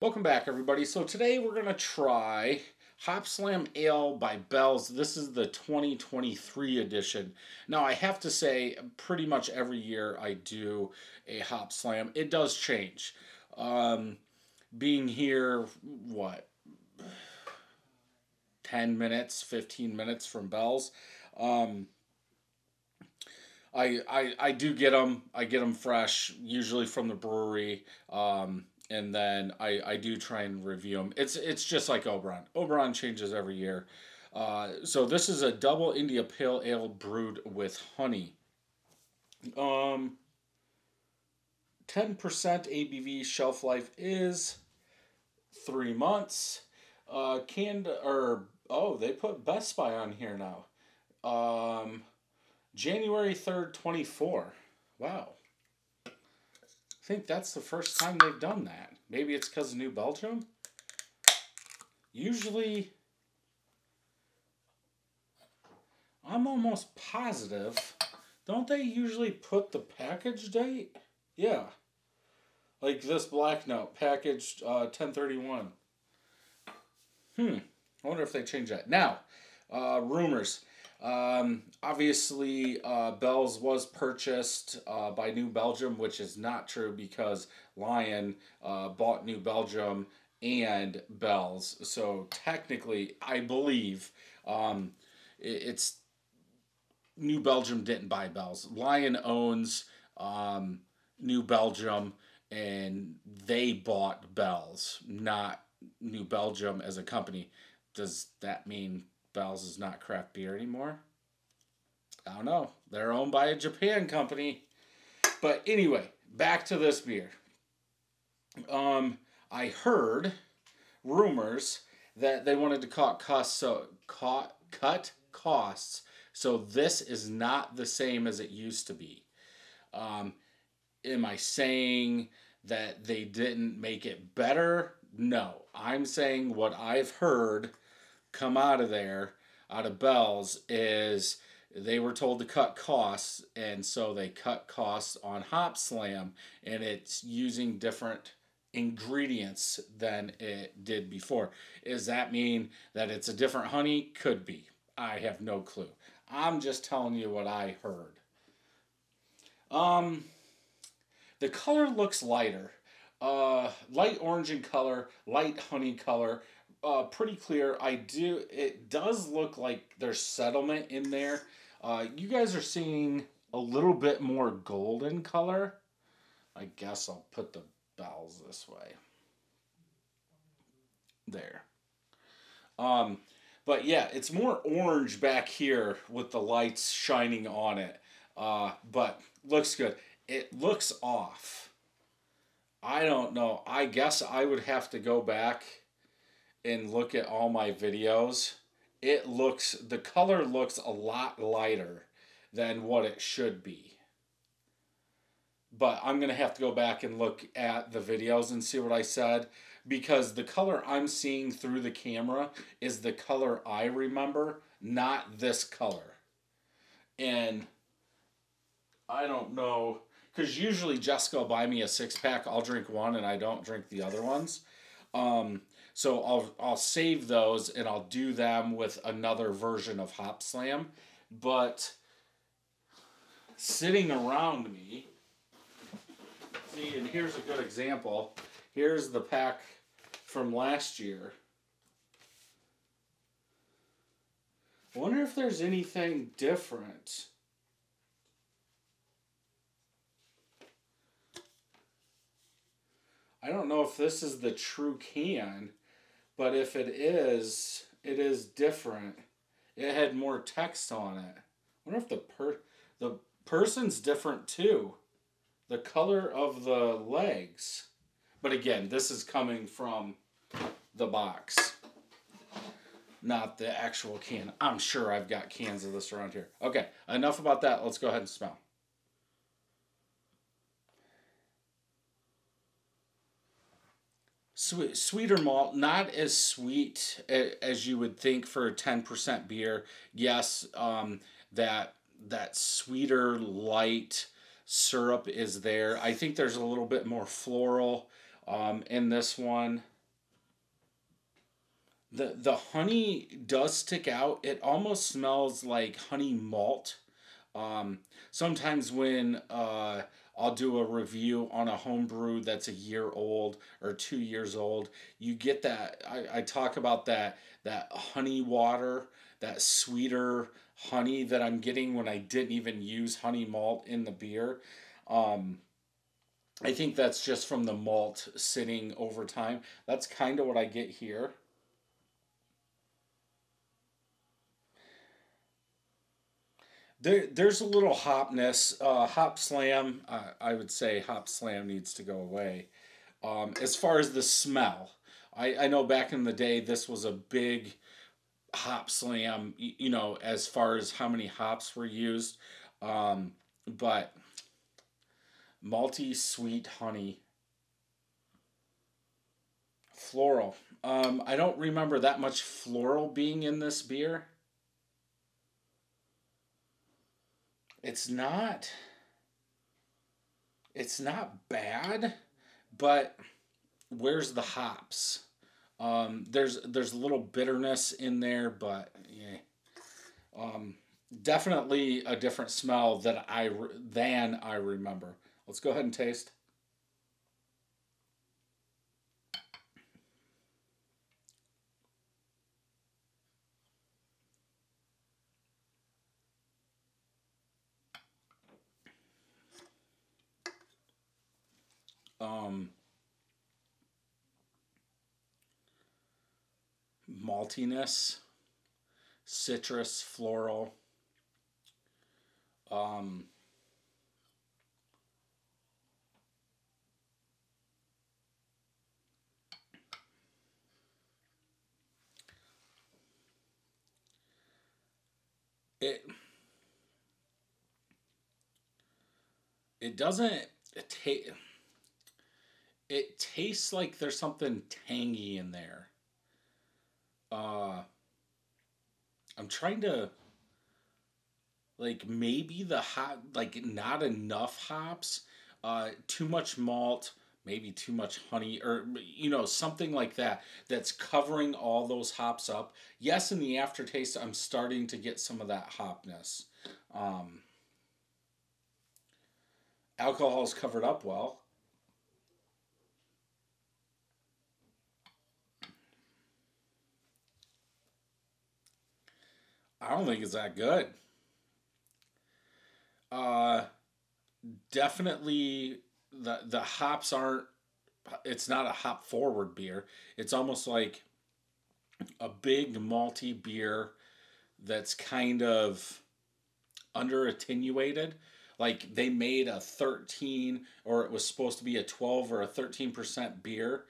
Welcome back, everybody. So today we're going to try Hopslam Ale by Bell's. This is the 2023 edition. Now, I have to say, pretty much every year I do a Hopslam. It does change. Um, being here, what, 10 minutes, 15 minutes from Bell's. Um, I, I, I do get them. I get them fresh, usually from the brewery. Um, and then I, I do try and review them. It's it's just like Oberon. Oberon changes every year. Uh, so this is a double India Pale Ale brewed with honey. Um, ten percent ABV shelf life is three months. Uh, canned or oh they put Best By on here now. Um, January third, twenty four. Wow think that's the first time they've done that. Maybe it's because of New Belgium. Usually, I'm almost positive. Don't they usually put the package date? Yeah. Like this black note, packaged uh, 1031. Hmm. I wonder if they change that. Now, uh, rumors. Um, obviously, uh, Bell's was purchased uh, by New Belgium, which is not true because Lion uh, bought New Belgium and Bell's. So technically, I believe um, it's New Belgium didn't buy Bell's. Lion owns um, New Belgium, and they bought Bell's, not New Belgium as a company. Does that mean Bell's is not craft beer anymore. I don't know. They're owned by a Japan company. But anyway, back to this beer. Um, I heard rumors that they wanted to cut costs so cut cut costs. So this is not the same as it used to be. Um, am I saying that they didn't make it better? No. I'm saying what I've heard come out of there, out of Bell's, is they were told to cut costs, and so they cut costs on Hopslam, and it's using different ingredients than it did before. Does that mean that it's a different honey? Could be. I have no clue. I'm just telling you what I heard. Um, the color looks lighter. Uh, light orange in color, light honey color, uh, pretty clear. I do. It does look like there's settlement in there. Uh, you guys are seeing a little bit more golden color. I guess I'll put the bells this way. There. Um, but yeah, it's more orange back here with the lights shining on it. Uh, but looks good. It looks off. I don't know. I guess I would have to go back and look at all my videos, it looks the color looks a lot lighter than what it should be. But I'm going to have to go back and look at the videos and see what I said because the color I'm seeing through the camera is the color I remember, not this color. And I don't know because usually Jessica will buy me a six pack. I'll drink one and I don't drink the other ones. Um, so I'll I'll save those and I'll do them with another version of Hopslam. But sitting around me, see, and here's a good example. Here's the pack from last year. Wonder if there's anything different. I don't know if this is the true can but if it is, it is different. It had more text on it. I wonder if the per the person's different too. The color of the legs. But again, this is coming from the box. Not the actual can. I'm sure I've got cans of this around here. Okay, enough about that. Let's go ahead and smell. Sweet, sweeter malt, not as sweet as you would think for a ten percent beer. Yes, um, that that sweeter light syrup is there. I think there's a little bit more floral Um, in this one, the the honey does stick out. It almost smells like honey malt. Um, sometimes when uh, I'll do a review on a homebrew that's a year old or two years old, you get that. I, I talk about that that honey water, that sweeter honey that I'm getting when I didn't even use honey malt in the beer. Um, I think that's just from the malt sitting over time. That's kind of what I get here. There, there's a little hopness. Uh, hop slam, uh, I would say hop slam needs to go away. Um, as far as the smell, I, I know back in the day this was a big hop slam, you know, as far as how many hops were used. Um, but malty sweet honey, floral. Um, I don't remember that much floral being in this beer. It's not it's not bad, but where's the hops? Um, there's there's a little bitterness in there, but yeah, um, definitely a different smell that I than I remember. Let's go ahead and taste. Um, maltiness, citrus, floral. Um, it it doesn't taste it tastes like there's something tangy in there. Uh i'm trying to like maybe the hot like not enough hops uh too much malt maybe too much honey or you know something like that that's covering all those hops up. Yes in the aftertaste i'm starting to get some of that hopness. Um, alcohol is covered up well i don't think it's that good uh definitely the the hops aren't it's not a hop forward beer. It's almost like a big malty beer that's kind of under attenuated. Like they made a 13 or it was supposed to be a 12 or a 13% beer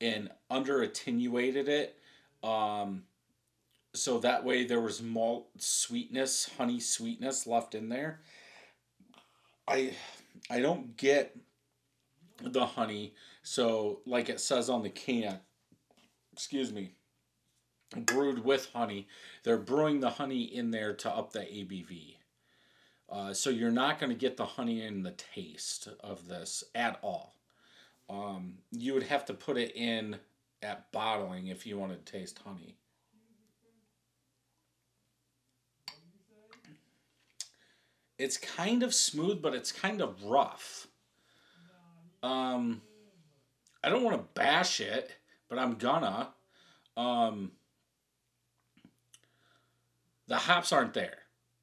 and under attenuated it. Um, so that way there was malt sweetness, honey sweetness left in there. I I don't get the honey. So, like it says on the can, excuse me, brewed with honey. They're brewing the honey in there to up the ABV. Uh, so you're not going to get the honey in the taste of this at all. Um, you would have to put it in at bottling if you wanted to taste honey. It's kind of smooth, but it's kind of rough. Um, I don't want to bash it, but I'm gonna. Um, the hops aren't there.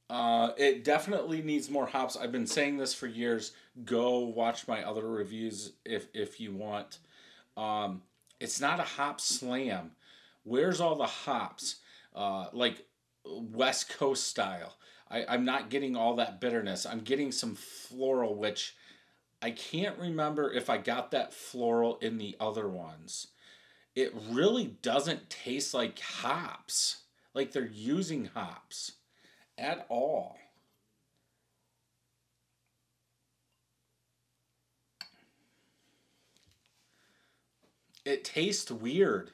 Uh, it definitely needs more hops. I've been saying this for years. Go watch my other reviews if if you want. Um, it's not a hop slam. Where's all the hops? Uh, like West Coast style. I, I'm not getting all that bitterness. I'm getting some floral, which I can't remember if I got that floral in the other ones. It really doesn't taste like hops, like they're using hops at all. It tastes weird.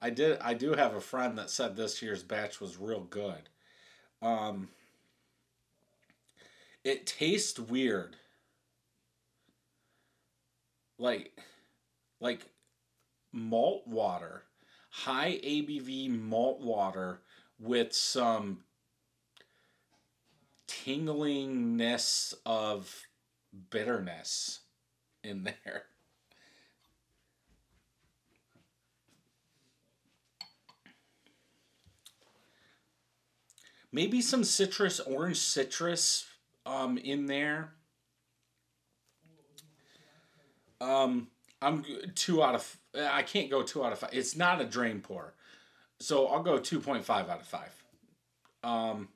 I did I do have a friend that said this year's batch was real good. Um it tastes weird like like malt water, high ABV malt water with some tinglingness of bitterness in there. Maybe some citrus, orange citrus um, in there. Um, I'm two out of. I can't go two out of five. It's not a drain pour, so I'll go two point five out of five. Um,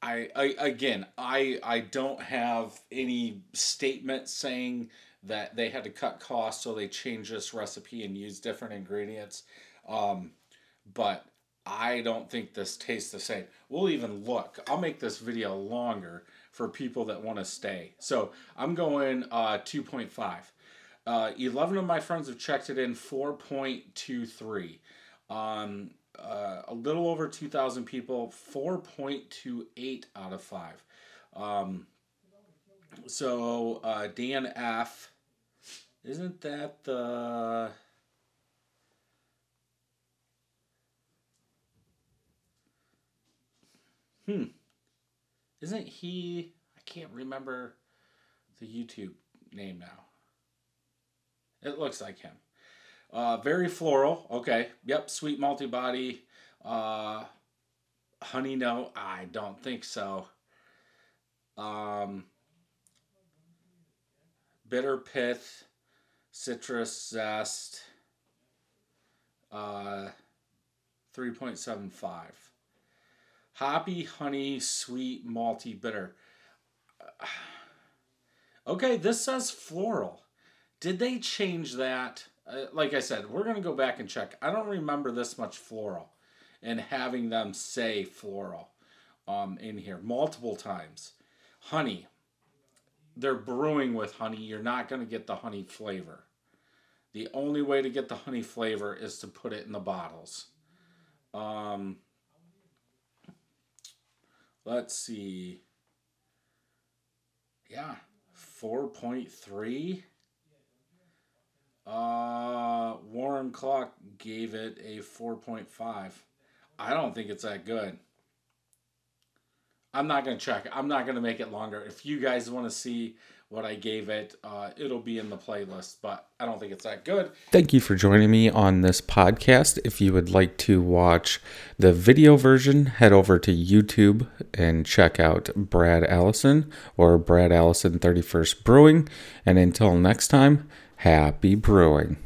I, I again, I I don't have any statement saying that they had to cut costs, so they changed this recipe and use different ingredients. Um, but I don't think this tastes the same. We'll even look. I'll make this video longer for people that want to stay. So I'm going uh, 2.5. Uh, 11 of my friends have checked it in 4.23. Um, uh, a little over 2,000 people, 4.28 out of 5. Um, so uh, Dan F. Isn't that the. Hmm. Isn't he. I can't remember the YouTube name now. It looks like him. Uh, very floral. Okay. Yep. Sweet multi body. Uh, honey note. I don't think so. Um, bitter pith, citrus zest. Uh, 3.75. Hoppy, honey, sweet, malty, bitter. Okay, this says floral. Did they change that? Uh, like I said, we're going to go back and check. I don't remember this much floral and having them say floral um, in here multiple times. Honey. They're brewing with honey. You're not going to get the honey flavor. The only way to get the honey flavor is to put it in the bottles. Um, let's see. Yeah, 4.3. Uh, Warren Clock gave it a 4.5. I don't think it's that good. I'm not going to check. I'm not going to make it longer. If you guys want to see what I gave it, uh, it'll be in the playlist, but I don't think it's that good. Thank you for joining me on this podcast. If you would like to watch the video version, head over to YouTube and check out Brad Allison or Brad Allison 31st Brewing. And until next time, happy brewing.